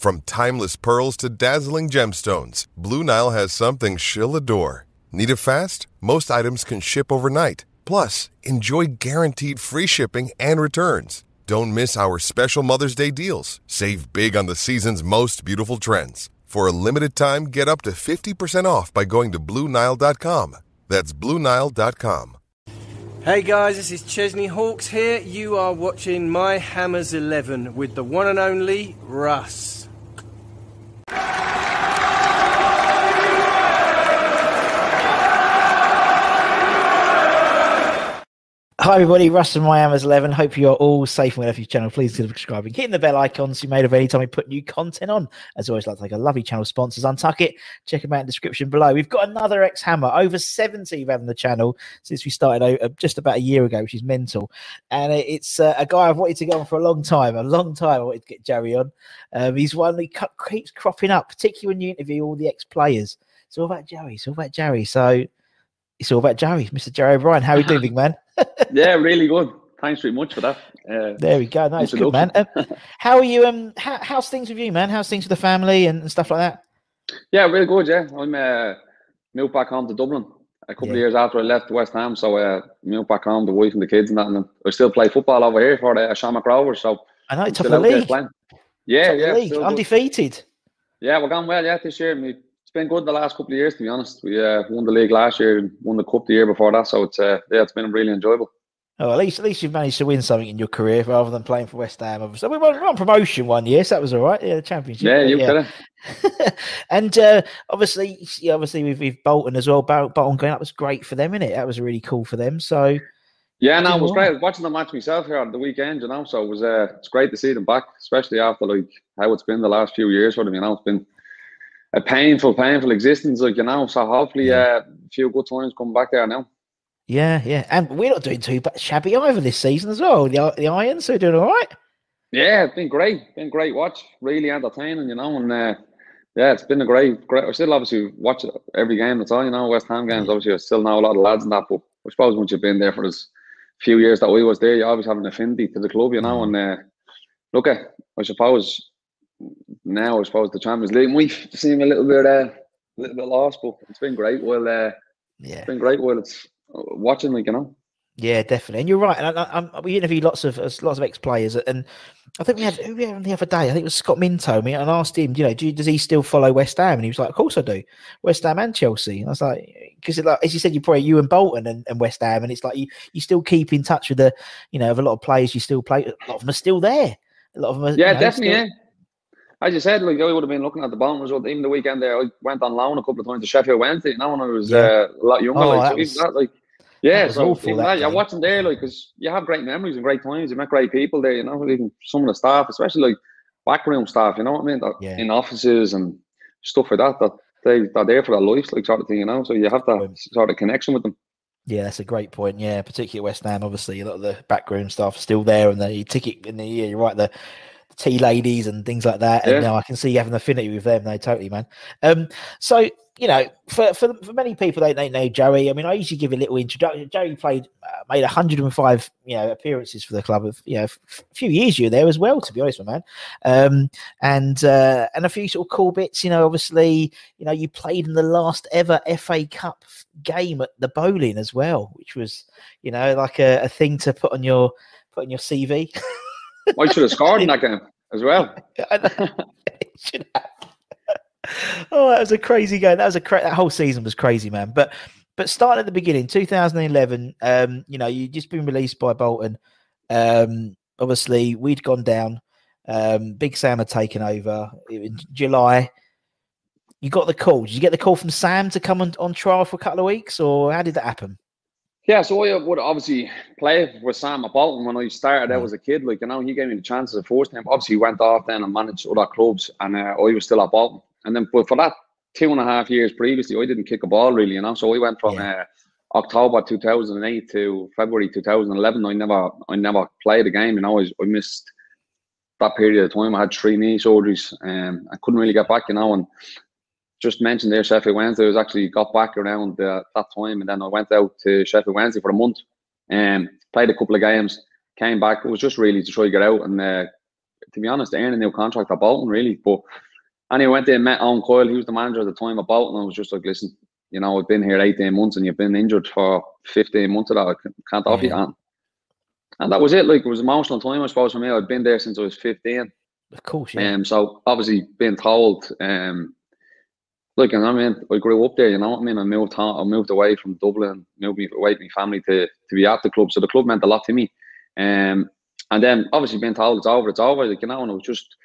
From timeless pearls to dazzling gemstones, Blue Nile has something she'll adore. Need it fast? Most items can ship overnight. Plus, enjoy guaranteed free shipping and returns. Don't miss our special Mother's Day deals. Save big on the season's most beautiful trends. For a limited time, get up to 50% off by going to BlueNile.com. That's BlueNile.com. Hey guys, this is Chesney Hawkes here. You are watching My Hammers 11 with the one and only Russ. Hi everybody, Russ from My Hammers 11. Hope you are all safe and well If your channel. Please consider subscribing, hitting the bell icon so you're made of any time we put new content on. As always, I'd like to thank our lovely channel sponsors, Untuck It. Check them out in the description below. We've got another ex-hammer, over 70 we've had on the channel since we started uh, just about a year ago, which is mental. And it's uh, a guy I've wanted to get on for a long time, a long time I wanted to get Joey on. Um, he's one that keeps cropping up, particularly when you interview all the ex-players. It's all about Joey, it's all about Joey. So it's all about Joey, Mr. Joey O'Brien. How are you doing, big man? Yeah, really good. Thanks very much for that. Uh, There we go. No, it's good, man. Um, how are you? Um, how, how's things with you, man? How's things with the family and, and stuff like that? yeah, really good. Yeah, I'm uh, moved back home to Dublin a couple Yeah. of years after I left West Ham. So uh, moved back home, the wife and the kids and that, and I still play football over here for the Shamrock Rovers. So I know, I'm top of the league. Yeah, Top yeah, league, good. undefeated. yeah, we're going well. Yeah, this year. Mean, it's been good the last couple of years, to be honest. We uh, won the league last year, and won the cup the year before that. So it's uh, yeah, it's been really enjoyable. Oh, at least at least you've managed to win something in your career rather than playing for West Ham. Obviously, we won, won promotion one year, so that was all right. Yeah, the championship. Yeah, you yeah. and uh, obviously, yeah, obviously with, with Bolton as well. Bolton going up was great for them, innit? That was really cool for them. So Yeah, no, it was great. Was watching the match myself here on the weekend, you know. So it was uh, it's great to see them back, especially after like how it's been the last few years for them. You know, it's been a painful, painful existence, like you know. So hopefully, uh, a few good times come back there now. yeah, yeah, and we're not doing too bad, shabby either this season as well. The the Irons are doing all right. Yeah, it's been great. Been great watch. Really entertaining, you know. And uh, yeah, it's been a great, great. I still obviously watch every game that's all, you know. West Ham games, obviously, I still know a lot of lads and that. But I suppose once you've been there for as few years that we was there, you always have an affinity to the club, you know. And uh, look at, I suppose now, I suppose the Champions League might seem a little bit, uh, a little bit lost, but it's been great. Well, uh, Yeah, it's been great. Well, it's uh, watching, like you know. Yeah, definitely, and you're right. And I, I, we interviewed lots of lots of ex players, and I think we had who we had on the other day. I think it was Scott Minto. Me and I asked him, you know, do, you- does he still follow West Ham? And he was like, of course I do, West Ham and Chelsea. And I was like, because like as you said, you probably you and Bolton and, and West Ham, and it's like you you still keep in touch with the, you know, of a lot of players you still play. A lot of them are still there. A lot of them, are, Yeah, you know, definitely. still- Yeah. As you said, like I would have been looking at the bottom result. Even the weekend there, I went on loan a couple of times to Sheffield Wednesday. Now when I was Yeah. uh, a lot younger, Oh, like, that so was- that, like, yeah, so awful, that that, you're watching there, like, because you have great memories and great times. You met great people there, you know, even some of the staff, especially like backroom staff. You know what I mean? That, Yeah. In offices and stuff like that. That they they're there for their lives, like sort of thing. You know, so you have that sort of connection with them. Yeah, that's a great point. Yeah, particularly West Ham. Obviously, a lot of the backroom staff are still there, and the ticket in the year. You're right, the tea ladies and things like that. And Yeah. now I can see you have an affinity with them. No, totally, man. Um, so you know, for for, for many people, they, they know Joey. I mean, I usually give a little introduction. Joey played uh, made 105 you know appearances for the club. Of you know, a few years you were there as well, to be honest, my man. Um, and uh, and a few sort of cool bits. You know, obviously, you know, you played in the last ever FA Cup game at the Boleyn as well, which was you know like a, a thing to put on your put on your CV. I should have scored in that game as well. Oh, that was a crazy game. That was a cra- that whole season was crazy, man. But but starting at the beginning, 2011, um, you know, you just been released by Bolton. Um, obviously, we'd gone down. Um, Big Sam had taken over in July. You got the call. Did you get the call from Sam to come on, on trial for a couple of weeks, or how did that happen? Yeah, so I would obviously play with Sam at Bolton when I started out Mm. as a kid. Like, you know, he gave me the chance as a first time. Obviously, he went off then and managed other clubs, and uh, I was still at Bolton. And then, but for that two and a half years previously, I didn't kick a ball really, you know. So I went from uh, October 2008 to February 2011. I never, I never played a game, you know. I, I missed that period of time. I had three knee surgeries, and I couldn't really get back, you know. And just mentioned there, Sheffield Wednesday. I was actually got back around uh, that time, and then I went out to Sheffield Wednesday for a month and played a couple of games. Came back. It was just really to try to get out and, uh, to be honest, earn a new contract at Bolton, really. But anyway, I went there and met Owen Coyle. He was the manager at the time at Bolton. I was just like, listen, you know, I've been here 18 months and you've been injured for 15 months of that. I can't offer you that. And that was it. Like, it was an emotional time, I suppose, for me. I'd been there since I was 15. Of course, yeah. Um, so obviously being told, um, look, and I mean, I grew up there. You know what I mean? I moved, home, I moved away from Dublin, moved me away from my family to to be at the club. So the club meant a lot to me. Um, and then obviously being told it's over, it's over. Like you know, and I was just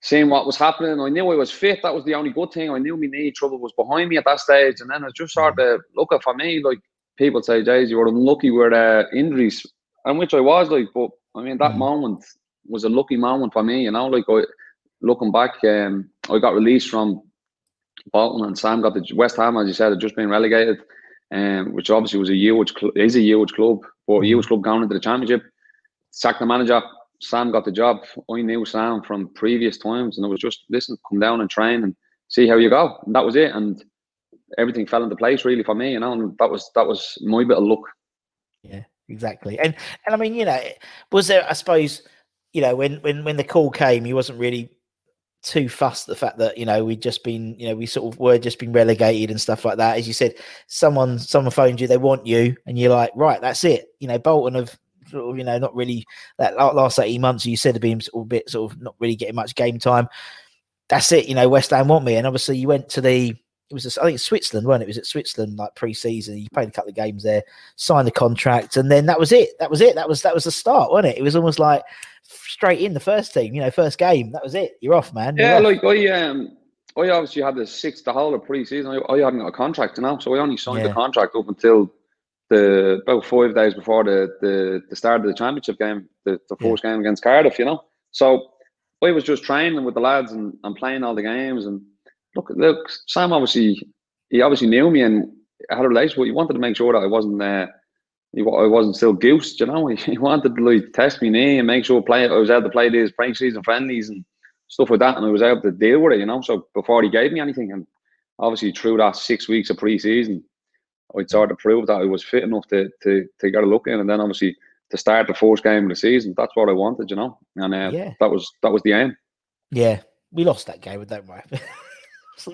seeing what was happening. I knew I was fit. That was the only good thing. I knew my knee trouble was behind me at that stage. And then I just of looking for me, like people say, Jays, you were unlucky with uh, injuries, and which I was like. But I mean, that moment was a lucky moment for me. You know, like I, looking back, um, I got released from Bolton, and Sam got the West Ham, as you said, had just been relegated, um, which obviously was a huge, cl- is a huge club, but a huge club going into the championship. Sacked the manager. Sam got the job. I knew Sam from previous times, and it was just listen, come down and train and see how you go. And that was it. And everything fell into place really for me, you know. And that was that was my bit of luck. Yeah, exactly. And and I mean, you know, was there? I suppose, you know, when when when the call came, he wasn't really too fussed the fact that you know we'd just been you know we sort of were just been relegated and stuff like that. As you said someone someone phoned you they want you and you're like right that's it. You know bolton have sort of you know not really that last 18 months you said have been sort of bit sort of not really getting much game time. That's it you know west ham want me. And obviously you went to the it was I think Switzerland, wasn't it? It was at Switzerland like pre-season. You played a couple of games there, signed the contract, and then that was it. That was it. That was that was the start, wasn't it? It was almost like straight in the first team. You know, first game. That was it. You're off, man. You're Yeah, off. like I um I obviously had the sixth the whole of pre-season. I, I hadn't got a contract, you know, so I only signed Yeah. the contract up until the about five days before the the, the start of the championship game, the, the Yeah. first game against Cardiff, you know. So I was just training with the lads and, and playing all the games and look look Sam obviously he obviously knew me and had a relationship. He wanted to make sure that I wasn't uh, he, I wasn't still goosed, you know. He, he wanted to like test me knee and make sure play I was able to play these pre-season friendlies and stuff like that, and I was able to deal with it, you know. So before he gave me anything, and obviously through that six weeks of pre-season, I sort to prove that I was fit enough to to to get a look in, and then obviously to start the first game of the season, that's what I wanted, you know. And uh, Yeah. that was that was the aim. Yeah, we lost that game, don't worry.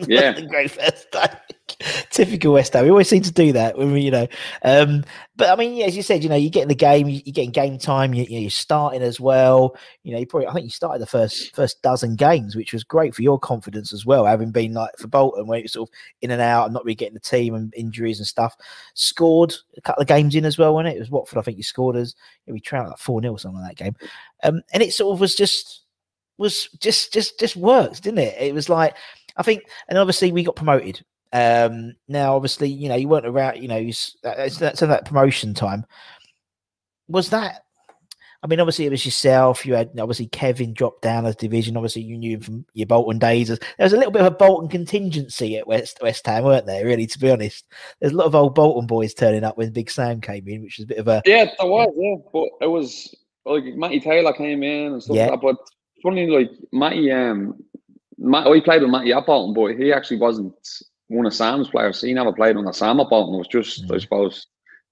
Yeah. the great first time. Typical West Ham. We always seem to do that when we, you know. Um, but I mean, yeah, as you said, you know, you get in the game, you, you're getting game time. You, you're starting as well. You know, you probably, I think you started the first first dozen games, which was great for your confidence as well, having been like for Bolton, where you're sort of in and out and not really getting the team and injuries and stuff. Scored a couple of games in as well, wasn't it? It was Watford, I think you scored as yeah, we trounced like four 0 something like that game, um, and it sort of was just was just just just worked, didn't it? It was like I think, and obviously we got promoted. Um, now, obviously, you know, you weren't around. You know, you, s- that- that's that's that promotion time. Was that? I mean, obviously, it was yourself. You had obviously Kevin dropped down as division. Obviously, you knew him from your Bolton days. There was a little bit of a Bolton contingency at West West Ham, weren't there? Really, to be honest, there's a lot of old Bolton boys turning up when Big Sam came in, which was a bit of a Yeah, there was, yeah. But it was like Matty Taylor came in and stuff Yeah. like that. But funny, like Matty, um, Matt, I played with Matty at Bolton, but he actually wasn't one of Sam's players. He never played under Sam at Bolton. It was just, I Mm. suppose,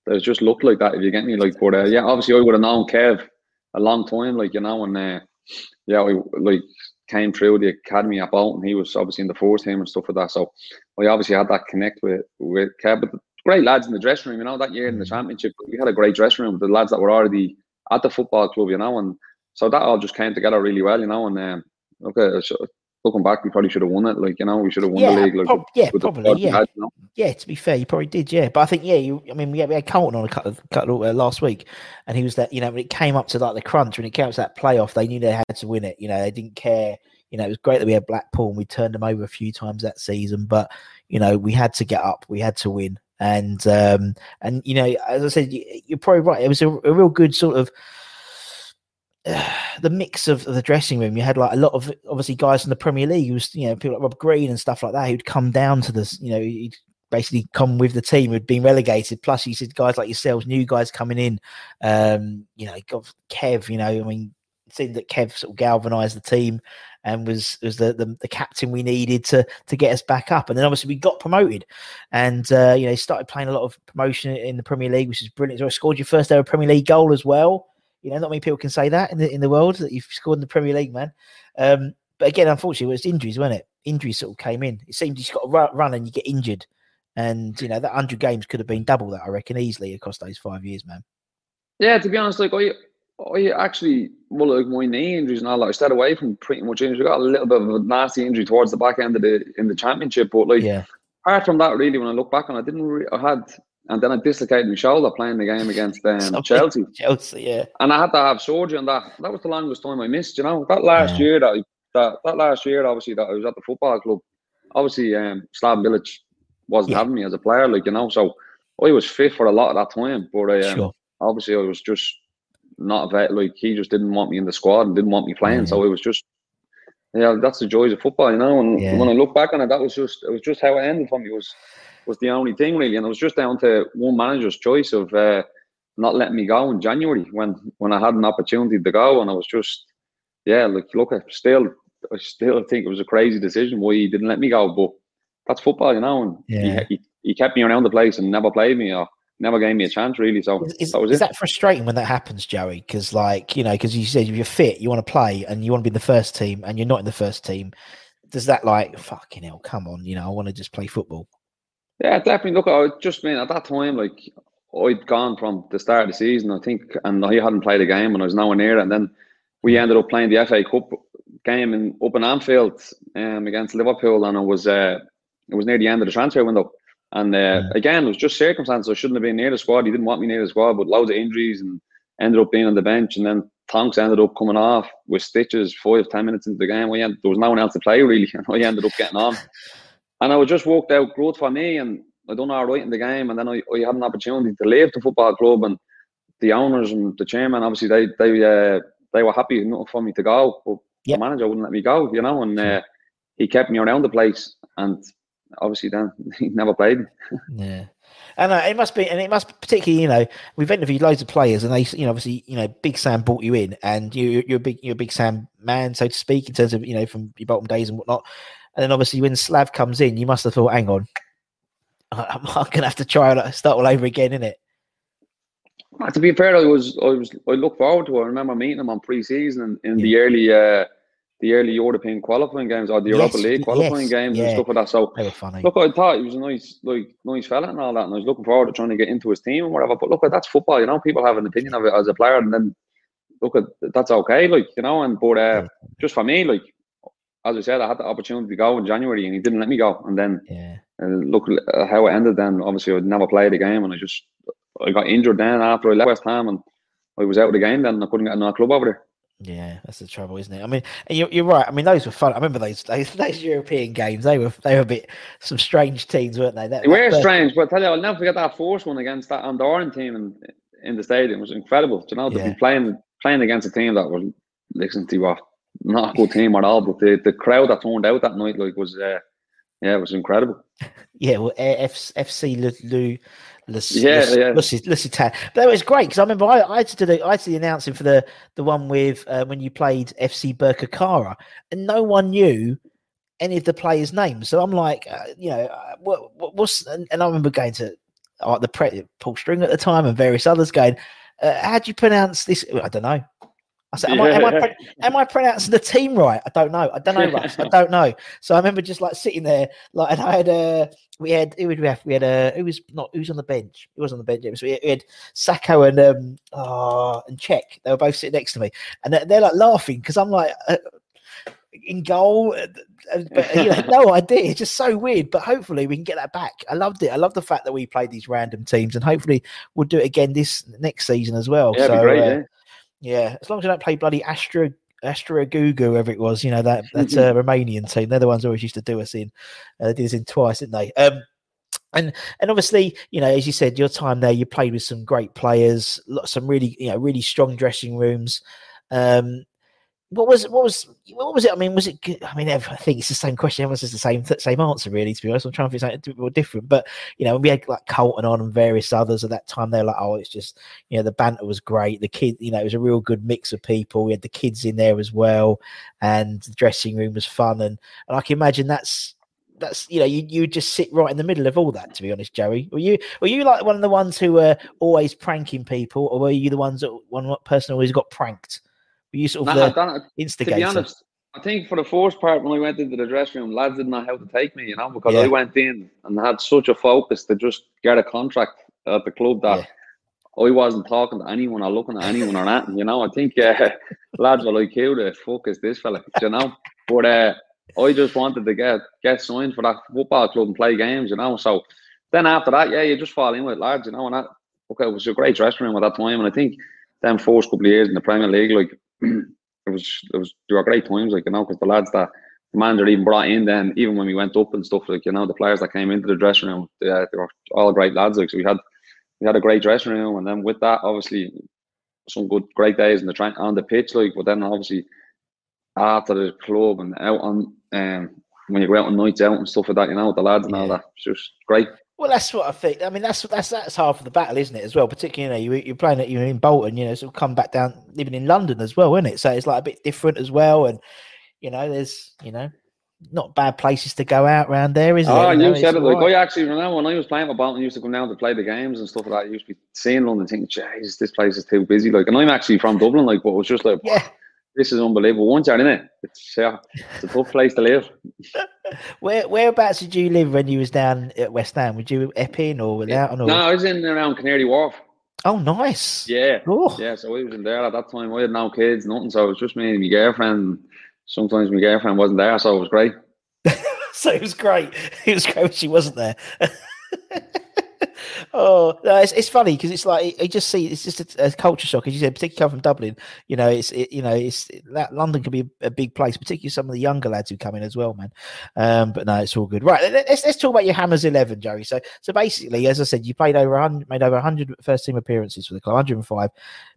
it just looked like that. If you get me, like, but uh, yeah, obviously I would have known Kev a long time, like you know, and uh, yeah, we like came through the academy at Bolton. He was obviously in the fourth team and stuff like that. So we obviously had that connect with with Kev. But great lads in the dressing room, you know, that year in the championship, we had a great dressing room with the lads that were already at the football club, you know, and so that all just came together really well, you know, and um, okay, looking back, we probably should have won it. Like you know, we should have won Yeah, the league. Like, prob- yeah, probably, yeah. had, you know. Yeah, to be fair, you probably did. Yeah, but I think yeah, you. I mean, we had, we had Carlton on a couple of, couple of, uh, last week, and he was that. You know, when it came up to like the crunch, when it came up to that playoff, they knew they had to win it. You know, they didn't care. You know, it was great that we had Blackpool and we turned them over a few times that season, but you know, we had to get up, we had to win, and um, and you know, as I said, you, you're probably right. It was a, a real good sort of the mix of the dressing room. You had like a lot of obviously guys in the Premier League was, you know, people like Rob Green and stuff like that who'd come down to this, you know, he'd basically come with the team who'd been relegated. Plus, you said guys like yourselves, new guys coming in. Um, you know, got Kev, you know, I mean, it seemed that Kev sort of galvanized the team and was was the, the the captain we needed to to get us back up. And then obviously we got promoted, and uh, you know started playing a lot of promotion in the Premier League, which is brilliant. So I scored your first ever Premier League goal as well. You know, not many people can say that in the in the world that you've scored in the Premier League, man. Um, but again, unfortunately, it was injuries, wasn't it? Injuries sort of came in. It seemed you just got to run, run and you get injured, and you know that hundred games could have been double that, I reckon, easily across those five years, man. Yeah, to be honest, like I, I actually, well, like my knee injuries and all that, I stayed away from pretty much injuries. I got a little bit of a nasty injury towards the back end of the in the championship, but like Yeah, apart from that, really, when I look back on, it, I didn't. Re- I had, and then I dislocated my shoulder playing the game against um, Chelsea, Chelsea, yeah, and I had to have surgery on that. That was the longest time I missed. You know, that last Yeah. year that, I, that that last year, obviously, that I was at the football club. Obviously, um, Slaven Bilić wasn't Yeah. having me as a player, like you know, so I was fit for a lot of that time. But I, um, sure. obviously, I was just not a vet. Like he just didn't want me in the squad and didn't want me playing. So it was just, yeah, that's the joys of football, you know. And Yeah. when I look back on it, that was just it was just how it ended for me. It Was was the only thing really, and it was just down to one manager's choice of uh, not letting me go in January when when I had an opportunity to go, and I was just, yeah, like look, I still I still think it was a crazy decision why he didn't let me go, but that's football, you know. And Yeah. he, he he kept me around the place and never played me or never gave me a chance really. So Is, is, that was is it. that frustrating when that happens, Joey? Because, like, you know, because you said if you're fit, you want to play and you want to be in the first team and you're not in the first team. Does that, like, fucking hell, come on, you know, I want to just play football. Yeah, definitely. Look, I just mean at that time, like I'd gone from the start of the season, I think, and he hadn't played a game, and I was nowhere near it. And then we ended up playing the FA Cup game in open in Anfield um, against Liverpool, and it was uh, it was near the end of the transfer window. And uh, again, it was just circumstances. I shouldn't have been near the squad. He didn't want me near the squad, but loads of injuries, and ended up being on the bench. And then Tonks ended up coming off with stitches five ten minutes into the game. We had, there was no one else to play really, and I ended up getting on. And I was just worked out growth for me, and I done all right in the game. And then I, I had an opportunity to leave the football club, and the owners and the chairman, obviously, they they uh, they were happy enough for me to go, but Yep. the manager wouldn't let me go, you know. And uh, he kept me around the place, and obviously, then he never played. Yeah. And uh, it must be, and it must particularly, you know, we've interviewed loads of players, and they, you know, obviously, you know, Big Sam brought you in, and you, you're a big, you're a Big Sam man, so to speak, in terms of, you know, from your Bolton days and whatnot. And then obviously, when Slav comes in, you must have thought, hang on, I'm, I'm gonna have to try and start all over again, innit? Uh, To be fair, I was I was I look forward to. it. I remember meeting him on pre-season and in the early uh, the early European qualifying games or the Europa League qualifying yes, games yeah. and stuff like that. So They were funny. Look, I thought he was a nice, like, nice fella and all that, and I was looking forward to trying to get into his team and whatever. But look, that's football, you know. People have an opinion of it as a player, and then look, at that's okay, like you know. And but uh, just for me, like as I said, I had the opportunity to go in January, and he didn't let me go. And then yeah, uh, look uh, how it ended. Then obviously, I'd never played a game, and I just I got injured then after I left West Ham, and I was out of the game. Then and I couldn't get another club over there. Yeah, that's the trouble, isn't it? I mean, you're, you're right. I mean, those were fun. I remember those, those those European games. They were they were a bit some strange teams, weren't they? That, They were strange, but I tell you, I'll never forget that first one against that Andorran team in, in the stadium. It was incredible. You know, to Yeah. be playing playing against a team that was listen to what not a good team at all, but the, the crowd that turned out that night like was uh, yeah, it was incredible. Yeah, well, F- FC Le, Le, Yeah, Le, yeah. Le, Lusitano. But that was great because I remember I, I had to do the I had to do the announcing for the the one with uh, when you played FC Birkirkara, and no one knew any of the players' names. So I'm like, uh, you know, uh, what, what what's and, and I remember going to like the pre- Paul String at the time and various others going, uh, "How do you pronounce this?" I don't know. I said, am, I, am, I, am I pronouncing the team right? I don't know. I don't know, Russ. I don't know. So I remember just like sitting there, like, and I had uh, we had who would we have? We had uh, who was not who's on the bench? Who was on the bench? It was, we had, we had Sakho and um, oh, and Czech. They were both sitting next to me, and they're, they're like laughing because I'm like. Uh, in goal, uh, but you know, no idea. It's just so weird. But hopefully, we can get that back. I loved it. I love the fact that we played these random teams, and hopefully, we'll do it again this next season as well. Yeah, so, great. uh, yeah. Yeah, as long as I don't play bloody Astro Astra Giurgiu, whoever it was, you know that that's a Romanian team. They're the ones who always used to do us in. Uh, they did us in twice, didn't they? Um, and and obviously, you know, as you said, your time there, you played with some great players, some really you know really strong dressing rooms. Um, what was what was what was it? I mean, was it? good? I mean, I think it's the same question. Everyone says the same same answer, really. To be honest, I'm trying to think something more different. But you know, we had like Carlton on and various others at that time. They're like, oh, it's just you know, the banter was great. The kid, you know, it was a real good mix of people. We had the kids in there as well, and the dressing room was fun. And and I can imagine that's that's you know, you you just sit right in the middle of all that. To be honest, Joey, were you were you like one of the ones who were always pranking people, or were you the ones that one person always got pranked? Were you sort of Nah, the don't- to be honest, I think for the first part when I went into the dressing room, lads didn't know how to take me, you know, because Yeah. I went in and had such a focus to just get a contract at the club that I wasn't talking to anyone or looking at anyone or anything, you know. I think uh, lads were like, who the fuck is this fella, you know? But uh, I just wanted to get get signed for that football club and play games, you know. So then after that, yeah, you just fall in with lads, you know, and that okay, it was a great dressing room at that time. And I think them first couple of years in the Premier League, like it was it was they were great times, like you know, because the lads that the manager even brought in then, even when we went up and stuff, like you know, the players that came into the dressing room, they, they were all great lads. Like so, we had we had a great dressing room, and then with that, obviously, some good great days in the train on the pitch, like. But then obviously after the club and out on um when you go out on nights out and stuff like that, you know, with the lads and all that, it's just great. Well, that's what I think. I mean, that's that's that's half of the battle, isn't it? As well, particularly you know, you, you're playing it, you're in Bolton, you know, so come back down living in London as well, isn't it? So it's like a bit different as well, and you know, there's you know, not bad places to go out around there, is it? Ah, oh, there? you know, said it. Like. I actually remember when I was playing for Bolton, I used to come down to play the games and stuff like that. I used to be seeing London, thinking, "Jesus, this place is too busy." Like, and I'm actually from Dublin, like, but it was just like, yeah, this is unbelievable. Once you're in it, it's yeah, it's a tough place to live. Where whereabouts did you live when you was down at West Ham? Would you Epping or without? Or... No, I was in around Canary Wharf. Oh, nice. Yeah, Oh. yeah. So I was in there at that time. I had no kids, nothing. So it was just me and my girlfriend. Sometimes my girlfriend wasn't there, so it was great. so it was great. It was great when she wasn't there. Oh no, it's, it's funny because it's like I just see it's just a, a culture shock, as you said, particularly come from Dublin. You know, it's it, you know it's that London can be a, big place, particularly some of the younger lads who come in as well, man. Um, but no, it's all good. Right, let- let's let's talk about your Hammers eleven, Joey. So so basically, as I said, you played over 100, made over 100 first team appearances for the club, 105.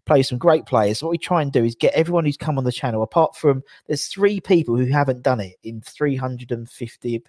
Played some great players. So what we try and do is get everyone who's come on the channel, apart from there's three people who haven't done it in 350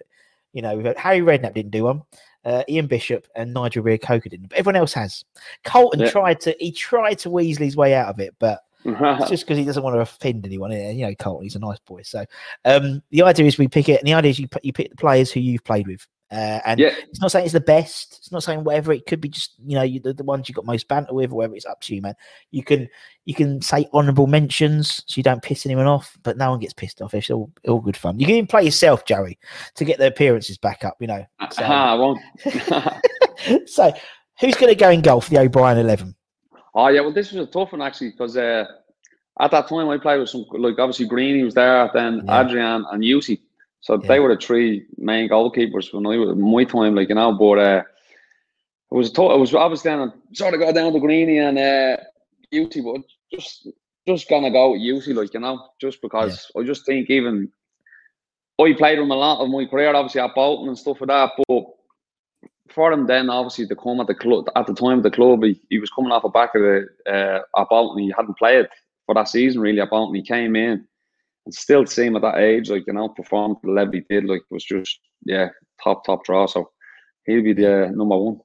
you know, Harry Redknapp didn't do one, uh, Ian Bishop and Nigel Reo-Coker didn't, but everyone else has. Carlton Yeah. tried to he tried to weasel his way out of it, but it's just because he doesn't want to offend anyone. eh, You know, Carlton, he's a nice boy. So um, the idea is we pick it, and the idea is you you pick the players who you've played with. Uh, and yeah. it's not saying it's the best. It's not saying whatever. It could be just you know you, the, the ones you got most banter with, or whatever. It's up to you, man. You can you can say honourable mentions so you don't piss anyone off, but no one gets pissed off. It's all all good fun. You can even play yourself, Joey, to get the appearances back up. You know. So, I won't. so who's going to go in golf? The O'Brien eleven. Oh yeah, well this was a tough one actually because uh, at that time I played with some like obviously Greeny was there, then Yeah. Adrian and Jussi. So Yeah. they were the three main goalkeepers when I was my time, like you know. But uh, it was a tough, it was obviously then sort of got down to Greeny and uh, Jussi, but just just gonna go with Jussi, like you know, just because I just think even I played him a lot of my career, obviously at Bolton and stuff like that, but for him then obviously to come at the club at the time of the club he, he was coming off the back of the uh at Bolton he hadn't played for that season really at Bolton he came in and still see him at that age like you know performed to the level he did like was just yeah top top draw so he'll be the uh, number one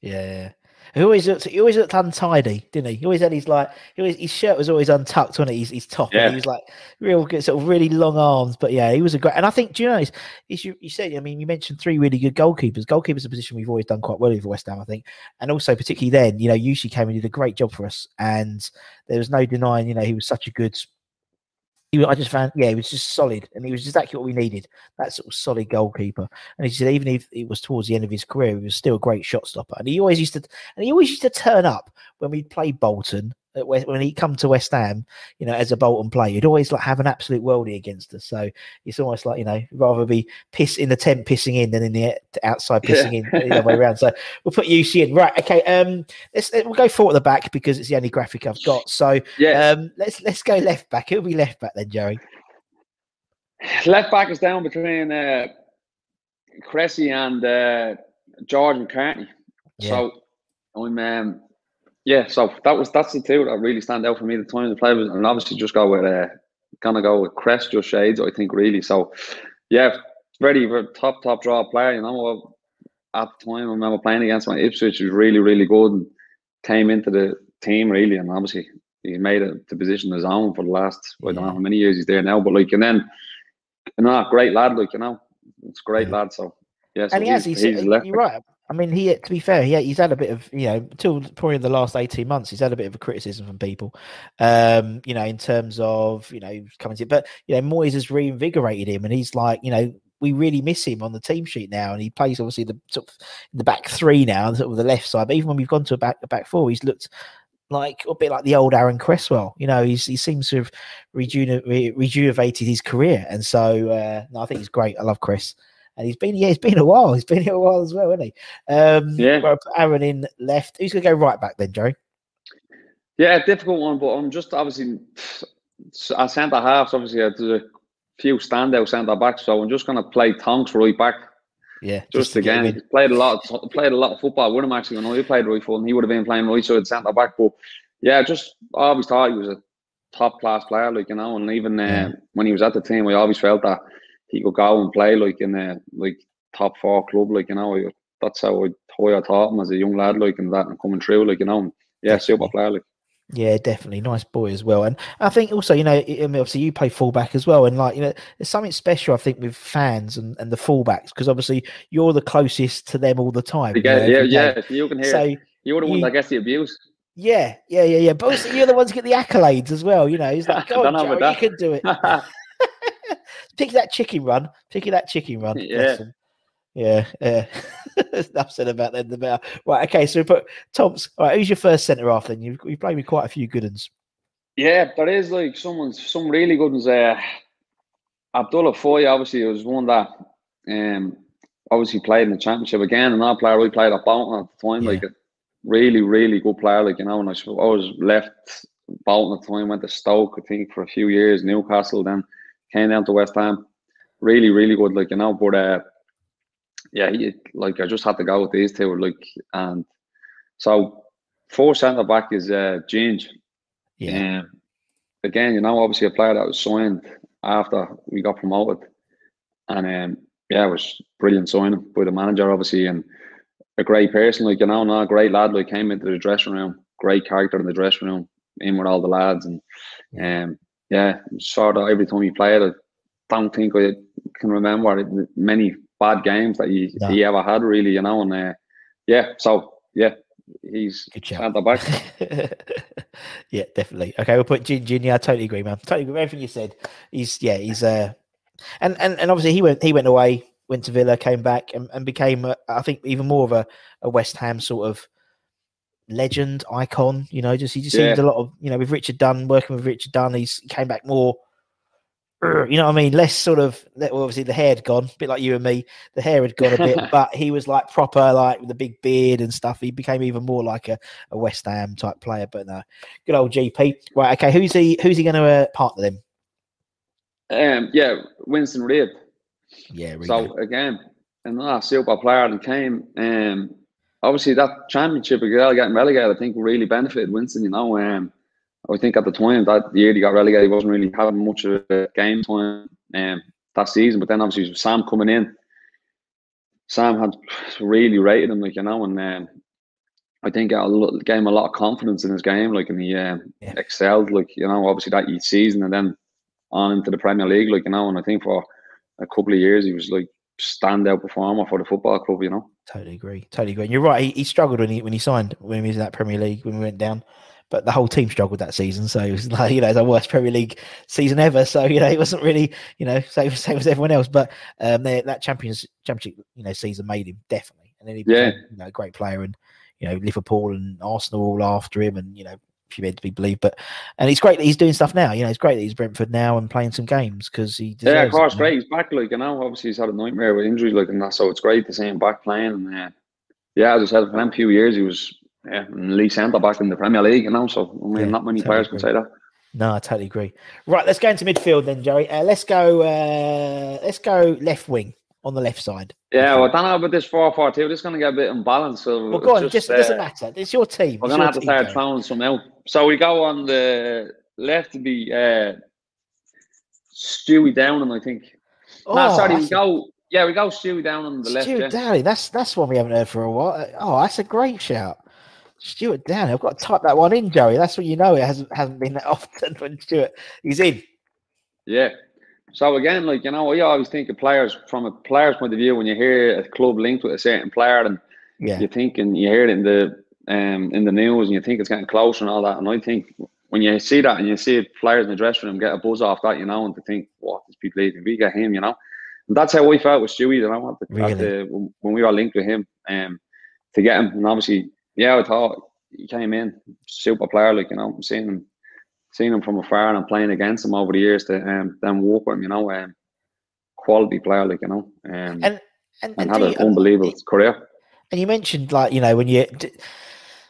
Yeah. He always looked. He always looked untidy, didn't he? He always had his like. He always, his shirt was always untucked, wasn't it? His, his top. Yeah. He was like real good, sort of really long arms. But yeah, he was a great. And I think, do you know, it's you, you said. I mean, you mentioned three really good goalkeepers. Goalkeepers a position we've always done quite well with West Ham, I think. And also, particularly then, you know, Jussi came and did a great job for us. And there was no denying, you know, he was such a good. He, I just found, yeah, he was just solid, and he was exactly what we needed. That sort of solid goalkeeper. And he said, even if it was towards the end of his career, he was still a great shot stopper. And he always used to, and he always used to turn up when we played Bolton. When he come to West Ham, you know, as a Bolton player, he'd always like have an absolute worldie against us. So it's almost like you know, rather be piss in the tent pissing in than in the outside pissing in the other way around. So we'll put Jussi in. Right, okay. Um, let's we'll go forward the back because it's the only graphic I've got. So Yeah. um, let's let's go left back. It'll be left back then, Joey? Left back is down between uh, Cressy and uh, George McCartney. Yeah. So I'm um, yeah. So that was that's the two that really stand out for me. The time to play was, and obviously just go with uh, gonna go with Cress just shades. I think really. So yeah, very, very top top draw player. You know, at the time I remember playing against my Ipswich. Was really really good and came into the team really, and obviously he made it the position his own for the last I don't know how many years he's there now. But like and then you know, great lad, like you know, it's a great lad. So yeah, so and he has. he's, He's, he's left you're right. I mean, he to be fair, he, he's had a bit of you know, till probably the last eighteen months, he's had a bit of a criticism from people. Um, you know, in terms of you know coming to, but you know, Moyes has reinvigorated him, and he's like, you know, we really miss him on the team sheet now, and he plays obviously the sort of the back three now, sort of the left side. But even when we've gone to a back a back four, he's looked like a bit like the old Aaron Cresswell. You know, he's, he seems to have rejuve, rejuvenated his career, and so uh, no, I think he's great. I love Chris, and he's been yeah, he's been a while. He's been here a while as well, hasn't he? Um, Yeah. well, put Aaron in left. Who's gonna go right back then, Joey? Yeah, difficult one, but I'm just obviously at centre halves. Obviously, there's a few standout centre backs, so I'm just going to play Tonks right back. Yeah, Just, to him again, he played a lot, played a lot of football with him actually. When he played right foot, and he would have been playing right side centre back. But yeah, just I always thought he was a top class player, like you know. And even uh, Yeah. when he was at the team, we always felt that he could go and play like in a like top four club, like you know. That's how I, how I taught him as a young lad, like and that, and coming through, like you know. Yeah, super player, like. Yeah, definitely nice boy as well. And I think also, you know, I mean, obviously you play fullback as well, and like you know, there's something special I think with fans and, and the fullbacks because obviously you're the closest to them all the time. you know, Yeah, yeah, yeah. You can hear. So You're the one you- that gets the abuse. yeah, yeah, yeah, yeah. But also you're the ones who get the accolades as well. You know, he's like, go on, Joe, you can do it. Pick that chicken run. Pick that chicken run. Yeah. Yeah, yeah. Enough said about them. The better. Right, okay. So we put Tom's. All right, who's your first centre half then? You've, you've played with quite a few good ones. Yeah, there is like someone's some really good ones. Uh, Abdoulaye Faye, obviously, was one that um obviously played in the championship again. Another player we played at Bolton at the time, Yeah. like a really, really good player. Like you know, and I, I was left Bolton at the time, went to Stoke, I think, for a few years, Newcastle, then came down to West Ham. Really, really good, like you know. But uh, yeah, he like I just had to go with these two, like and so four centre back is uh Ginge. Yeah, Um, again, you know, obviously a player that was signed after we got promoted, and um, yeah, it was brilliant signing by the manager, obviously, and a great person, like you know, not a great lad, like came into the dressing room, great character in the dressing room, in with all the lads, and um, yeah, sort of every time you play it, I don't think I can remember it- many bad games that he, No. he ever had, really, you know, and uh, yeah, so yeah, he's good shout. centre back. yeah, definitely. Okay, we'll put Gin Gin. Yeah, I totally agree, man. Totally agree with everything you said. He's yeah, he's uh and and, and obviously he went he went away, went to Villa, came back and, and became uh, I think even more of a, a West Ham sort of legend icon. You know, just he just Yeah. seemed a lot of you know with Richard Dunne working with Richard Dunn. He's he came back more. You know what I mean? Less sort of well, obviously the hair had gone, a bit like you and me. The hair had gone a bit, but he was like proper, like with the big beard and stuff. He became even more like a, a West Ham type player. But no, good old GP. Right, okay. Who's he? Who's he going to uh, partner them? Um, yeah, Winston Reid. Yeah, really. So again, another super player that came. Um, obviously that championship again getting relegated, I think really benefited Winston. You know, um, I think at the time that year he got relegated, he wasn't really having much of a game time um, that season. But then obviously with Sam coming in, Sam had really rated him, like you know, and um, I think a lo- gave him a lot of confidence in his game, like and he um, Yeah. excelled, like you know, obviously that each season and then on into the Premier League, like you know, and I think for a couple of years he was like standout performer for the football club, you know. Totally agree. Totally agree. And you're right. He, he struggled when he when he signed when he was in that Premier League when we went down. But the whole team struggled that season, so it was like you know, it's our worst Premier League season ever. So you know, it wasn't really you know same same as everyone else. But um, they, that Champions Championship you know season made him definitely, and then he Yeah. you know, a great player, and you know Liverpool and Arsenal all after him, and you know if you're meant to be believed. But and it's great that he's doing stuff now. You know, it's great that he's Brentford now and playing some games because he deserves Yeah, of course, know. great. He's back, like you know. Obviously, he's had a nightmare with injuries, like and that. So it's great to see him back playing. And uh, yeah, as I said, for them few years, he was yeah, elite centre back in the Premier League, you know. So I mean, Yeah, not many totally players can say that. No, I totally agree. Right, let's go into midfield then, Joey. Uh, let's go. Uh, let's go left wing on the left side. Yeah, well, I don't know about this four four two. This is going to get a bit unbalanced. So Well, go on. Just, it doesn't uh, matter. It's your team. We're going to have to start throwing some out. So we go on the left to be uh, Stewie Downing, I think. no, Oh, sorry, we go. Yeah, we go Stewie Down on the left. Stuart Yeah. That's that's one we haven't heard for a while. Oh, that's a great shout. Stuart Downing. I've got to type that one in, Joey. That's what you know. It hasn't hasn't been that often when Stuart he's in. Yeah. So again, like you know, I always think of players from a player's point of view. When you hear a club linked with a certain player, and Yeah. you think and you hear it in the um in the news, and you think it's getting closer and all that. And I think when you see that and you see players in the dressing room get a buzz off that, you know, and to think, what is people leaving? We get him, you know. And that's how we felt with Stewie. You know, at the, at the, when- when we were linked with him, um, to get him. And obviously, yeah, I thought he came in super player, like you know, I'm seeing him seeing him from afar and I'm playing against him over the years to um, then walk with him, you know, um, quality player, like you know, um, and, And and, and, had an you- unbelievable career. And you mentioned like you know when you d-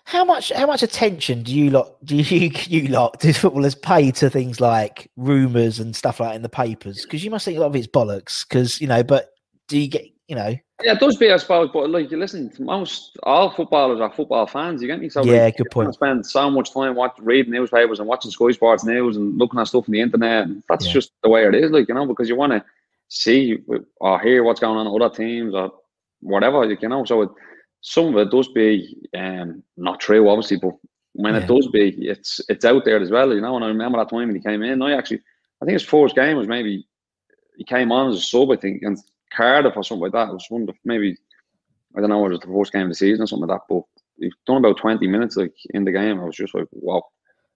how much how much attention do you lot do you you lot do footballers pay to things like rumors and stuff like that in the papers? Because you must think a lot of it's bollocks. Because you know, but do you get you know? Yeah, it does be, I suppose, but like you listen, most all footballers are football fans. You get me? So Yeah, like, good point. Spend so much time watching, reading newspapers and watching Sky Sports news and looking at stuff on the internet. That's Yeah. just the way it is, like you know, because you want to see or hear what's going on in other teams or whatever, like, you know. So it, some of it does be um, not true, obviously, but when Yeah. it does be, it's it's out there as well, you know. And I remember that time when he came in. I actually, I think his first game was maybe he came on as a sub, I think, and Cardiff or something like that. It was one of maybe I don't know, it was the first game of the season or something like that. But he's done about twenty minutes like in the game. I was just like, wow,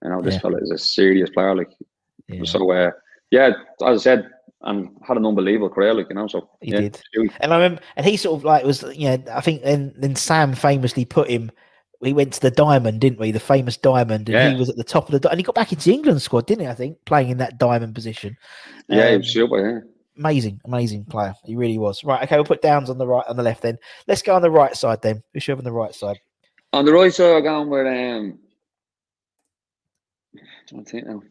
you know, this Yeah. fella is a serious player. Like, Yeah. so uh, yeah, as I said, and had an unbelievable career. Like, you know, so He yeah, did. And I remember, and he sort of like was, you know, I think then then Sam famously put him. We went to the diamond, didn't we? The famous diamond, and he was at the top of the. And he got back into the England squad, didn't he? I think playing in that diamond position. yeah, he Um, was super. Yeah. Amazing, amazing player. He really was. Right, okay, we'll put downs on the right, on the left. Then let's go on the right side. Then who's on the right side? On the right side, I'm going with um, I think now,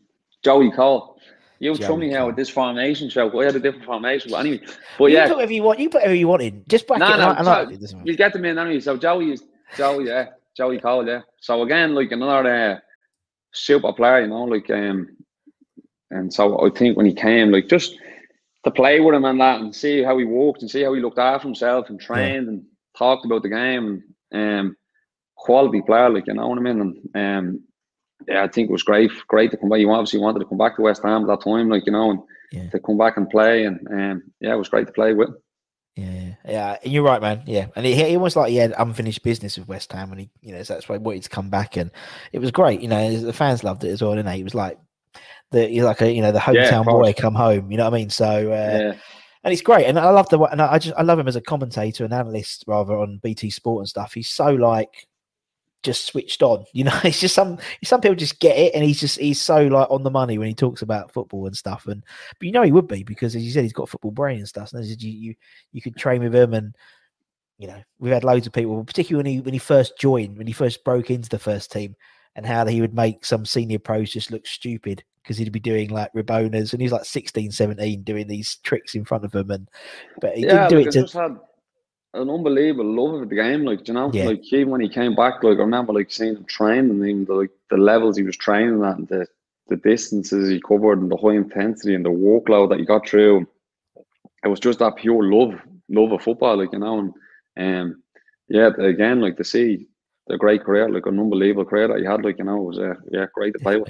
Joey Cole. You Joey me Cole. out with this formation show. I had a different formation, but anyway. But you yeah, put whatever you want. You put whatever you want in. Just bracket. No, and no, I- so- it you get them in anyway. So Joey is Joey, yeah, Joey Cole, yeah. So again, like another uh, super player, you know, like um, and so I think when he came, like just to play with him and that, and see how he walked and see how he looked after himself and trained and talked about the game, and um, quality player, like you know what I mean, and um, yeah, I think it was great, great to come back. You obviously wanted to come back to West Ham at that time, like you know, and Yeah. to come back and play, and um, yeah, it was great to play with. him. Yeah, yeah, and you're right, man. Yeah, and he, he almost like he had unfinished business with West Ham, and he, you know, so that's why he wanted to come back, and it was great. You know, the fans loved it as well, didn't they? He was like the, he's like a, you know, the hometown of boy come home. You know what I mean? So, uh, Yeah. and it's great, and I love the, and I just, I love him as a commentator and analyst rather on BT Sport and stuff. He's so like just switched on. You know, it's just some some people just get it, and he's just he's so like on the money when he talks about football and stuff. And but you know he would be because as you said, he's got football brain and stuff. And as you you you could train with him, and you know we've had loads of people, particularly when he when he first joined, when he first broke into the first team, and how he would make some senior pros just look stupid because he'd be doing like Rabonas, and he's like 16, 17 doing these tricks in front of him. and but he yeah, didn't do like, it to. just had an unbelievable love of the game. Like you know, Yeah. like even when he came back, like I remember like seeing him train and even the, like the levels he was training at, and the the distances he covered, and the high intensity and the workload that he got through. It was just that pure love, love of football, like you know, and um, yeah, again, like to see the great career, like an unbelievable career that he had. Like you know, it was uh, yeah, great to play with.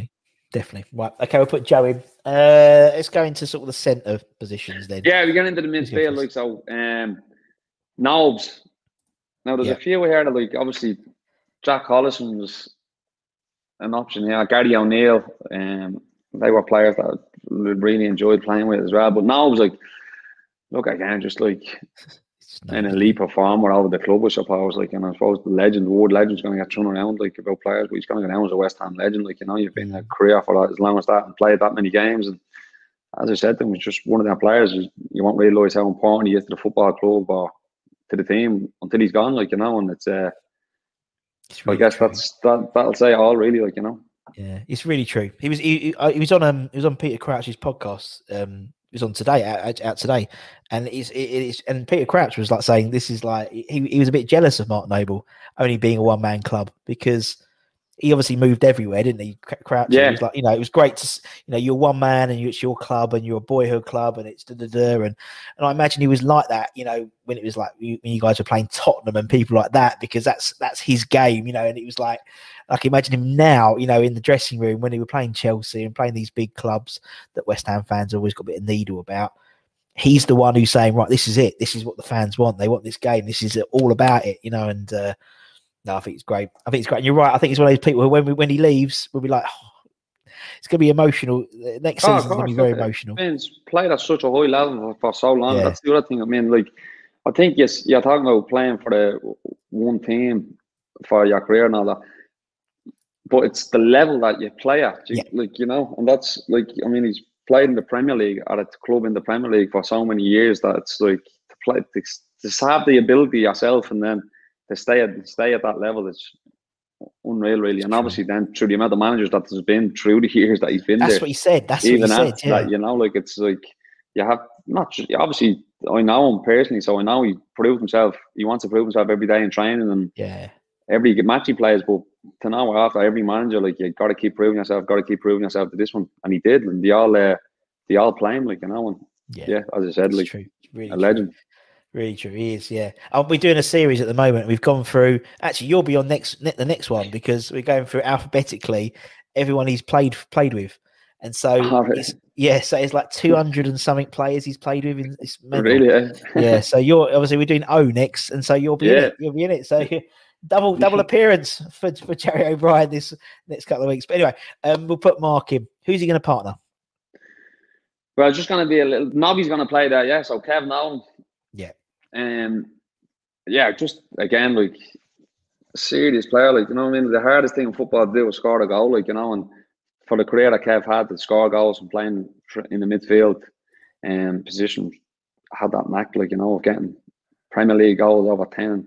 Definitely. Right. Okay, we'll put Joe in. Uh, let's go into sort of the centre positions then. Yeah, we get into the midfield, like so. Um, Nobes. Now there's Yeah. a few here that like obviously Jack Collison was an option here. Gary O'Neill. Um, they were players that I really enjoyed playing with as well. But Nobes, like, look again, just like It's no- an elite performer out of the club, I suppose. Like, and I suppose the legend, the word legend's going to get thrown around like about players, but he's going to go down as a West Ham legend. Like, you know, you've been a career for that as long as that and played that many games. And as I said, to him, he's just one of them players. You, won't realise how important he is to the football club or to the team until he's gone. Like, you know, and it's, uh, it's I guess true. that's that. That'll say all, really. Like, you know. Yeah, it's really true. He was he, he, was on um he was on Peter Crouch's podcast. Um, was on today out, out- today, and it's it, it's and Peter Crouch was like saying this is like he he was a bit jealous of Mark Noble only being a one man club because he obviously moved everywhere, didn't he? Cr- Crouch, he was like you know it was great to you know you're one man and it's your club and you're a boyhood club and it's da da da and and I imagine he was like that you know when it was like you, when you guys were playing Tottenham and people like that because that's that's his game you know and it was like like imagine him now, you know, in the dressing room when he were playing Chelsea and playing these big clubs that West Ham fans always got a bit of needle about. He's the one who's saying, right, this is it. This is what the fans want. They want this game. This is all about it, you know. And uh, no, I think it's great. I think it's great. And you're right. I think he's one of those people who, when we, when he leaves, we'll be like, oh, it's going to be emotional. Next Oh, of season's going to be very emotional. Man's played at such a high level for, for so long. Yeah. That's the other thing. I mean, like, I think yes, you're talking about playing for the one team for your career and all that, but it's the level that you play at. You, Yeah. Like you know, and that's like I mean, he's played in the Premier League at a club in the Premier League for so many years that it's like to play to, to have the ability yourself and then to stay at stay at that level is unreal, really. And obviously, then through the amount of managers that has been through the years that he's been That's there what he said. That's what he even said. Yeah. that, you know, like it's like you have not obviously I know him personally, so I know he proved himself. He wants to prove himself every day in training and yeah. every match he plays. But to know after every manager, like you got to keep proving yourself, got to keep proving yourself to this one, and he did, and they all uh, they all play him, like you know, and Yeah. yeah, as I said, It's like true. Really a true. legend. Really true. He is, yeah. Um, we're doing a series at the moment. We've gone through. Actually, you'll be on next ne- the next one because we're going through alphabetically everyone he's played played with, and so Oh, really? it's, yeah, so it's like two hundred and something players he's played with. In, mental. Really, eh? yeah. So you're obviously we're doing O next, and so you'll be in it. You'll be in it. So double double appearance for for Joey O'Brien this next couple of weeks. But anyway, um, we'll put Mark in. Who's he going to partner? Well, it's just going to be a little. Nobby's going to play there, yeah. So Kev Nolan. Yeah. Um, yeah, just again, like serious player, like you know what I mean. The hardest thing in football to do is score a goal, like you know, and for the career that Kev had to score goals and playing in the midfield um, position, had that knack, like you know, of getting Premier League goals over 10,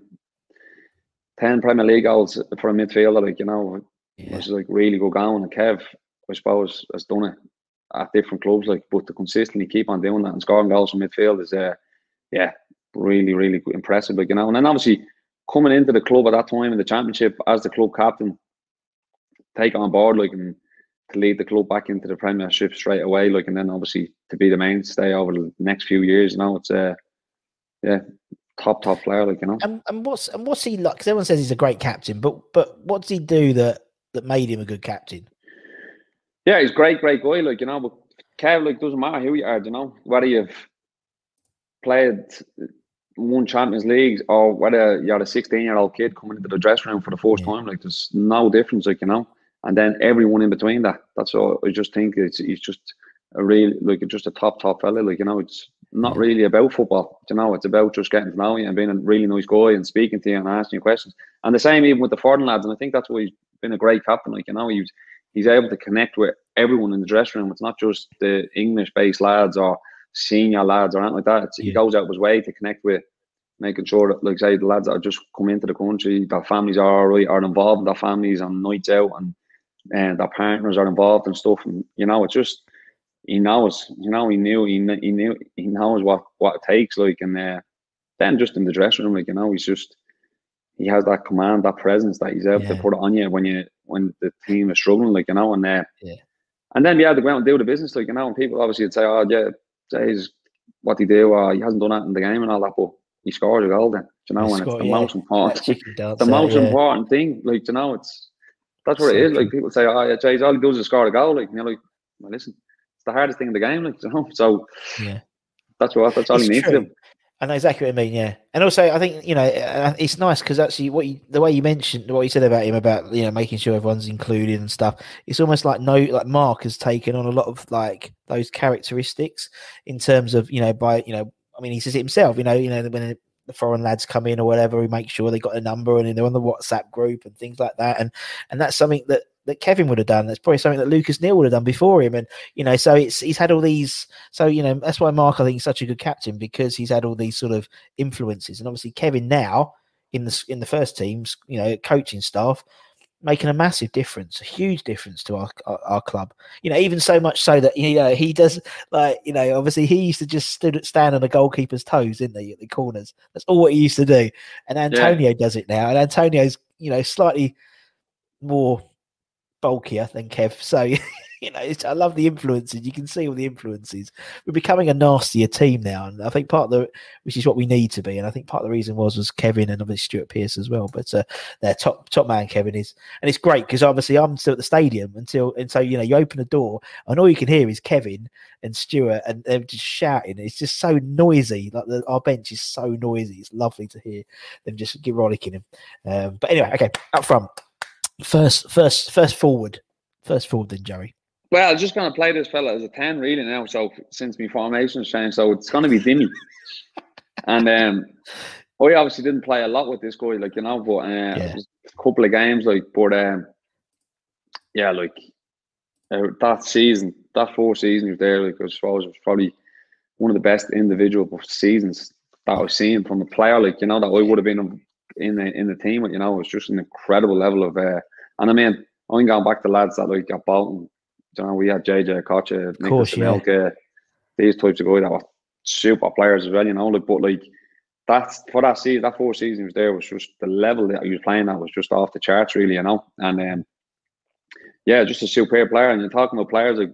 10 Premier League goals for a midfielder, like you know, Yeah. which is like really good going. And Kev, I suppose, has done it at different clubs, like, but to consistently keep on doing that and scoring goals from midfield is, uh, yeah, really, really impressive. Like, you know, and then obviously coming into the club at that time in the championship as the club captain, take on board, like, and to lead the club back into the Premiership straight away, like, and then obviously to be the mainstay over the next few years, you know, it's, uh, yeah, top, top player, like, you know. And, and what's and what's he like? Because everyone says he's a great captain, but but what does he do that that made him a good captain? Yeah, he's a great, great guy. Like you know, but Kev, like doesn't matter who you are. You know, whether you've played one Champions League or whether you're a 16 year old kid coming into the dressing room for the first Yeah. time. Like there's no difference. Like you know, and then everyone in between that. That's all. I just think it's he's just a real like just a top, top fella. Like you know, it's not really about football. You know, it's about just getting to know you and being a really nice guy and speaking to you and asking you questions. And the same even with the foreign lads. And I think that's why he's been a great captain. Like you know, he's he's able to connect with everyone in the dressing room. It's not just the English based lads or senior lads or anything like that. It's, He goes out of his way to connect with making sure that, like say, the lads that are just come into the country, their families are all right, are involved in their families on nights out and and their partners are involved and stuff. And you know, it's just he knows, you know, he knew, he, he knew, he knows what what it takes, like, and uh, then just in the dressing room, like you know, he's just he has that command, that presence that he's able to put it on you when you when the team is struggling, like you know, and uh, Yeah. and then yeah, to go out and do the business, like you know, and people obviously would say, oh yeah, Jay's what he do, or he hasn't done that in the game and all that, but he scores a goal then. you know, and it's the yeah. most important, That chicken dance, the uh, most yeah. important thing. Like, you know, it's that's what So it is. Like people say, oh yeah, Jay's all he does is score a goal. Like, you know, like, well, listen, it's the hardest thing in the game. Like, you know, so Yeah. that's what that's all It's he needs true. to do. I know exactly what I mean. Yeah, and also I think you know uh, it's nice because actually what you, the way you mentioned what you said about him about you know making sure everyone's included and stuff. It's almost like no like Mark has taken on a lot of like those characteristics in terms of you know by you know I mean he says it himself. You know you know when the foreign lads come in or whatever, we make sure they got a number and they're on the WhatsApp group and things like that. And and that's something that that Kevin would have done. That's probably something that Lucas Neill would have done before him. And you know, so it's he's had all these. So you know, that's why Mark I think is such a good captain because he's had all these sort of influences. And obviously Kevin now in the in the first teams, you know, coaching staff. Making a massive difference, a huge difference to our, our our club. You know, even so much so that you know he does like you know. Obviously, he used to just stood stand on the goalkeeper's toes, didn't he, at the corners? That's all what he used to do. And Antonio does it now, and Antonio's you know slightly more bulkier than Kev. So you know, I love the influences. You can see all the influences. We're becoming a nastier team now, and I think part of the which is what we need to be. And I think part of the reason was was Kevin and obviously Stuart Pearce as well. But uh, their top top man Kevin is, and it's great because obviously I'm still at the stadium until and so you know you open the door and all you can hear is Kevin and Stuart and they're just shouting. It's just so noisy. Like the, our bench is so noisy. It's lovely to hear them just get rollicking him. Um, but anyway, okay, up front. First, first, first forward, first forward. Then Jerry. Well, I'm just going to play this fella as a 10 really now. So since my formation's changed, so it's going to be Dimmy. and um, I obviously didn't play a lot with this guy, like, you know, but uh, was a couple of games, like, but um, yeah, like uh, that season, that four seasons was there, like, I suppose it was probably one of the best individual seasons that I've seen from a player, like, you know, that I would have been in the, in the team, with, you know, it was just an incredible level of, uh, and I mean, I'm going back to lads that like got Bolton you know, we had JJ Okocha, Nicholas course, yeah. These types of guys that were super players as well, you know. Like, but like that's for that season, that four seasons was there was just the level that he was playing at was just off the charts, really, you know. And um, yeah, just a superb player. And you're talking about players like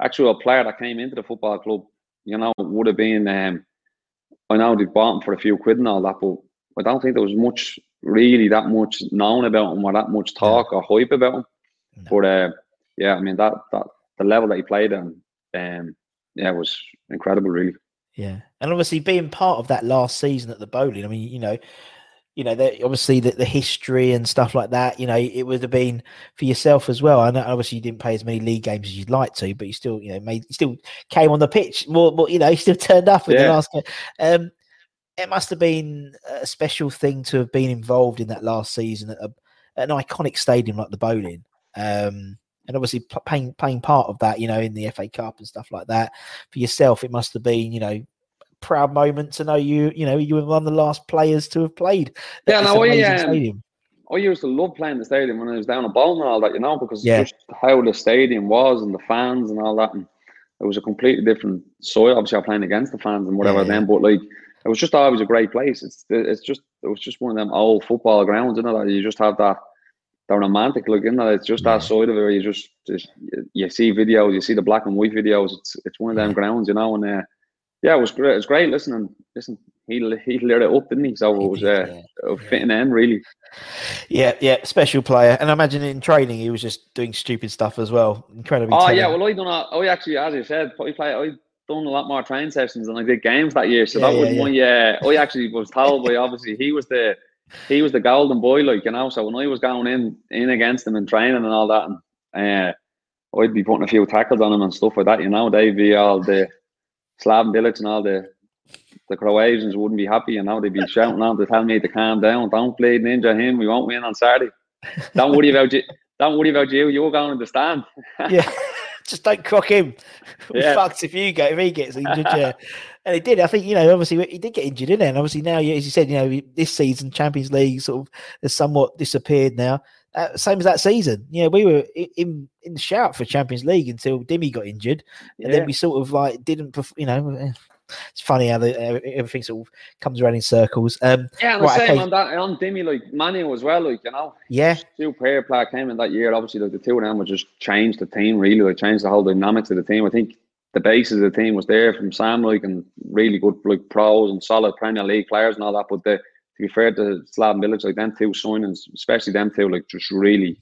actually a player that came into the football club, you know, would have been um, I know they bought him for a few quid and all that, but I don't think there was much really that much known about him or that much talk or hype about him. But uh, yeah, I mean that that the level that he played on, um, yeah, was incredible, really. Yeah, and obviously being part of that last season at the Boleyn, I mean, you know, you know, obviously the, the history and stuff like that. You know, it would have been for yourself as well. I know, obviously, you didn't play as many league games as you'd like to, but you still, you know, made you still came on the pitch more. more you know, you still turned up in the last game. Um, it must have been a special thing to have been involved in that last season at a, an iconic stadium like the Boleyn. Um, and obviously pl- playing playing part of that, you know, in the FA Cup and stuff like that. For yourself, it must have been, you know, a proud moment to know you, you know, you were one of the last players to have played. Yeah, no, I, um, stadium. I used to love playing the stadium when I was down at Bolton and all that, you know, because Yeah. just how the stadium was and the fans and all that. And it was a completely different soil. Obviously, I'm playing against the fans and whatever Yeah, then, but like it was just always a great place. It's it's just it was just one of them old football grounds, you know, that you just have that the romantic look in that. It's just that side of it where you just, just you, see videos, you see the black and white videos. It's it's one of them grounds, you know, and uh, yeah, it was great. It was great. Listen, listen, he he lit it up, didn't he? So it was uh, a fitting end, really. Yeah, yeah, special player. And I imagine in training he was just doing stupid stuff as well. Incredibly. Oh yeah, well I done. A, I actually, as you said, I play. I done a lot more training sessions than I did games that year. So Yeah, that was yeah, my. Uh, I actually was told by obviously he was the he was the golden boy, like you know. So when I was going in in against him in training and all that, and uh, I'd be putting a few tackles on him and stuff like that. You know, they'd be all the Slaven Bilić and all the the Croatians wouldn't be happy. You know, they'd be shouting on to tell me to calm down. Don't bleed ninja him. We won't win on Saturday. Don't worry about you. Don't worry about you. You're going to stand. yeah. Just don't crock him. Yeah. fucked if you get if he gets injured. Yeah, and he did. I think you know. Obviously, he did get injured, didn't he? And obviously now, as you said, you know, this season Champions League sort of has somewhat disappeared now. Uh, same as that season. You know, we were in in the shout for Champions League until Dimmy got injured, and Yeah. then we sort of like didn't. You know, it's funny how the, everything sort of comes around in circles. Um, Yeah, and right, the same okay. on that on Dimmy, like Manu as well, like you know. Yeah. Super player came in that year. Obviously, like the two of them would just change the team really, like change the whole dynamics of the team. I think the basis of the team was there from Sam, like and really good like pros and solid Premier League players and all that. But the to be fair to Slaven Bilić, like them two signings, especially them two, like just really,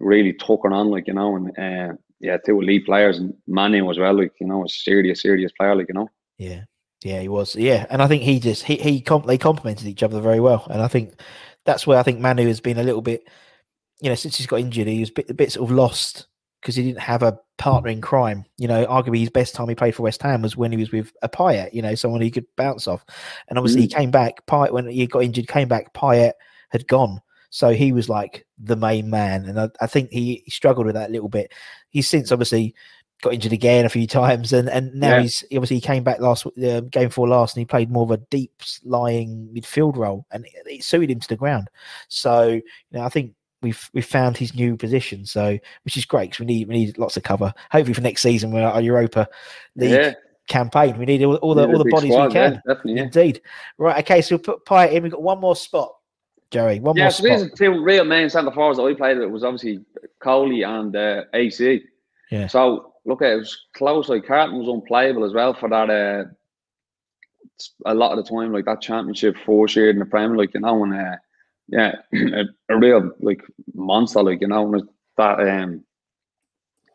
really it on, like you know, and uh, yeah, two elite players and Manu as well, like you know, a serious, serious player, like you know. Yeah, yeah, he was. Yeah, and I think he just he he comp- they complemented each other very well, and I think that's where I think Manu has been a little bit, you know, since he's got injured, he was a bit, a bit sort of lost because he didn't have a partner in crime. You know, arguably his best time he played for West Ham was when he was with a Payet, you know, someone he could bounce off. And obviously Mm. he came back, Payet, when he got injured, came back, Payet had gone. So he was like the main man. And I, I think he, he struggled with that a little bit. He's since obviously got injured again a few times. And, and now Yeah. he's obviously he came back last uh, game four last and he played more of a deep lying midfield role and it, it suited him to the ground. So, you know, I think we've we've found his new position. So which is great because we need we need lots of cover. Hopefully for next season we're our Europa League Yeah, campaign. We need all, all the all the bodies squad, we can. yeah, definitely. Yeah. Indeed. Right. Okay. So we'll put Payet in. We've got one more spot, Joey. One Yeah, more so these are two real main centre forwards that I played. It was obviously Coley and uh, AC. Yeah. So look, it was close. Like Carlton was unplayable as well for that. Uh, a lot of the time, like that championship four year in the Premier, like you know, and uh, yeah, a, a real like monster, like you know, and that um,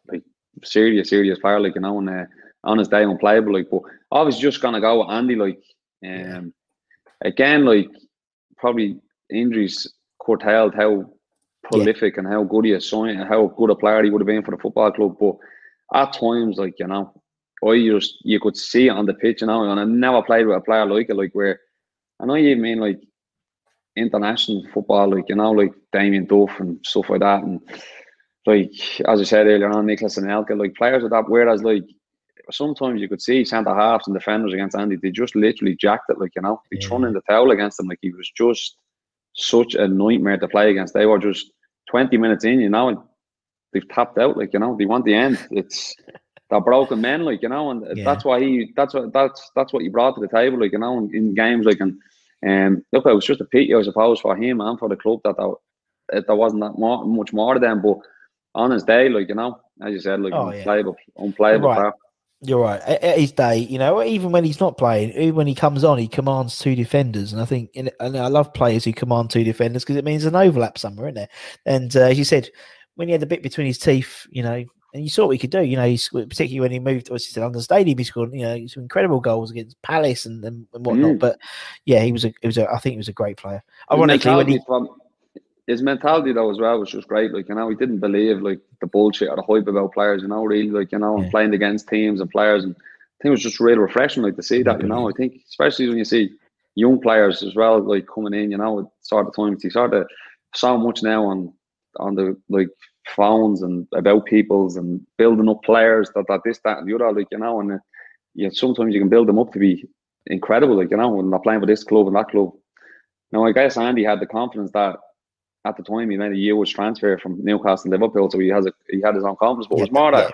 like serious, serious player, like you know, and uh, on his day unplayable, like. But I was just gonna go with Andy, like, um, again, like probably injuries curtailed how prolific and how good he is, and how good a player he would have been for the football club. But at times, like you know, I just you could see it on the pitch, you know, and I never played with a player like it, like where I know you mean like international football, like you know, like Damien Duff and stuff like that, and like as I said earlier on, Nicolas Anelka, like players of that. Whereas like sometimes you could see centre halves and defenders against Andy, they just literally jacked it, like you know, they thrown in the towel against him, like he was just such a nightmare to play against. They were just twenty minutes in, you know, and they've tapped out, like you know, they want the end. It's they're broken men, like you know, and Yeah. that's why he, that's what that's that's what he brought to the table, like you know, in, in games, like and um, look, it was just a pity, I suppose, for him and for the club that there, that there wasn't that more, much more to them. But on his day, like you know, as you said, like Oh, yeah. unplayable, unplayable. Right. You're right. At, at his day, you know, even when he's not playing, even when he comes on, he commands two defenders, and I think, and I love players who command two defenders because it means an overlap somewhere, isn't there? And uh, as you said, when he had the bit between his teeth, you know, and you saw what he could do. You know, he scored, particularly when he moved, obviously to London Stadium, he scored, you know, some incredible goals against Palace and, and, and whatnot. Mm. But yeah, he was a, it was a, I think he was a great player. Ironically, when he, from- his mentality though as well was just great. Like you know, he didn't believe like the bullshit or the hype about players. You know, really like you know, and Yeah. playing against teams and players, and I think it was just really refreshing like to see that. You know, I think especially when you see young players as well, like coming in. You know, at sort of times you sort of so much now on on the like phones and about people's and building up players that, that this that and the other. Like you know, and uh, yeah, sometimes you can build them up to be incredible. Like you know, when they're playing for this club and that club. Now, I guess Andy had the confidence that at the time he made a year's transfer from Newcastle to Liverpool, so he has a he had his own confidence. But it was more that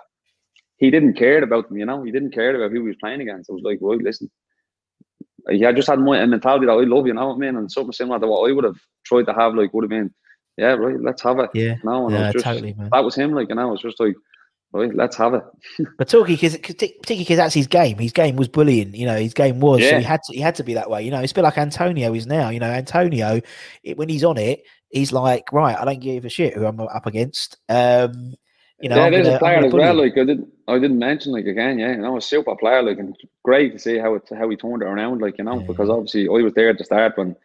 he didn't care about them, you know. He didn't care about who he was playing against. It was like, right, listen, he had just had my a mentality that I love, you know what I mean, and something similar to what I would have tried to have. Like, would have been, yeah, right, let's have it. Yeah, know, and yeah, just, totally, man. that was him. Like, and I was just like, right, let's have it. But talking because particularly because that's his game. His game was bullying. You know, his game was. So Yeah. he had to. He had to be that way. You know, it's a bit like Antonio is now. You know, Antonio, it, when he's on it, he's like, right, I don't give a shit who I'm up against. Um, you know, yeah, there's a player as well. Like I didn't, I didn't mention like again, yeah, you know, a super player. Like and great to see how it how he turned it around. Like you know, because obviously I was there at the start when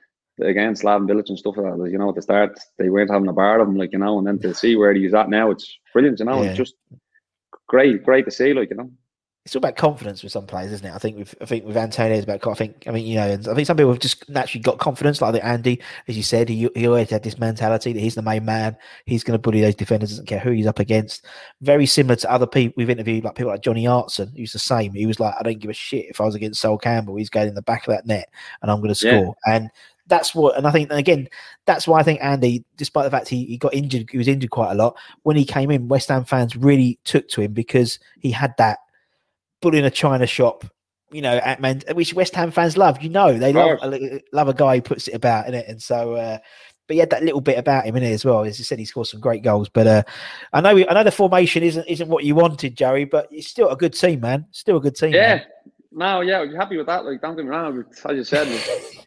again Slaven Bilić and stuff like that. You know, at the start they weren't having a bar of him, like you know, and then to see where he's at now, it's brilliant. You know, Yeah. it's just great, great to see. Like you know, it's all about confidence with some players, isn't it? I think with I think with Antonio, it's about. I think I mean you know, I think some people have just naturally got confidence. Like Andy, as you said, he he always had this mentality that he's the main man. He's going to bully those defenders, doesn't care who he's up against. Very similar to other people we've interviewed, like people like Johnny Hartson, who's the same. He was like, I don't give a shit if I was against Sol Campbell. He's going in the back of that net, and I'm going to Yeah. score. And that's what, and I think and again, that's why I think Andy, despite the fact he, he got injured, he was injured quite a lot. When he came in, West Ham fans really took to him because he had that bull in a china shop, you know, at man, which West Ham fans love. You know, they love a, love a guy who puts it about in it, and so. uh but he had that little bit about him in it as well. As you said, he scored some great goals. But uh, I know, I know the formation isn't isn't what you wanted, Joey. But it's still a good team, man. Still a good team. yeah. man. No, yeah, I'd be happy with that. Like, don't get me wrong. As you said,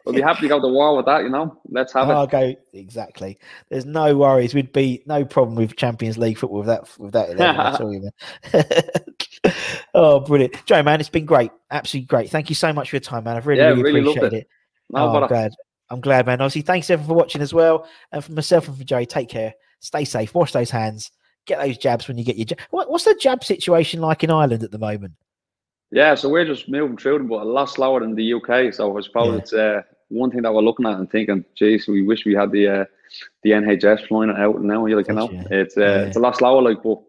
we'll be happy to go to war with that. You know, let's have I'll it. Oh, go exactly. There's no worries. We'd be no problem with Champions League football with that with that. 11, I tell you, oh, brilliant, Joe, man, it's been great, absolutely great. Thank you so much for your time, man. I've really, Yeah, really, really appreciated it. it. No, oh, I'm glad. I'm glad, man. Obviously, thanks everyone for watching as well, and for myself and for Joey. Take care. Stay safe. Wash those hands. Get those jabs when you get your jab. What, what's the jab situation like in Ireland at the moment? Yeah, so we're just moving through them, but a lot slower than the UK. So I suppose Yeah. it's uh, one thing that we're looking at and thinking, geez, we wish we had the uh, the NHS flying it out now. You're like, you know, Gotcha. it's uh, Yeah. it's a lot slower. Like, but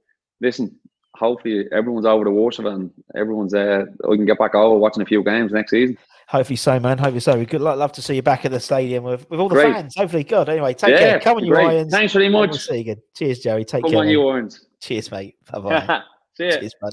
listen, hopefully everyone's over the worst of it, and everyone's uh, we can get back over watching a few games next season. Hopefully so, man. Hopefully so. We good luck. Love to see you back at the stadium with, with all the Great. fans. Hopefully, good. Anyway, take yeah, care. Come on, you. Lions. Thanks very and We'll much. see you again. Cheers, Joey. Take Come care. on, mate. you Orange. Cheers, mate. Bye bye. See ya. Cheers, bud.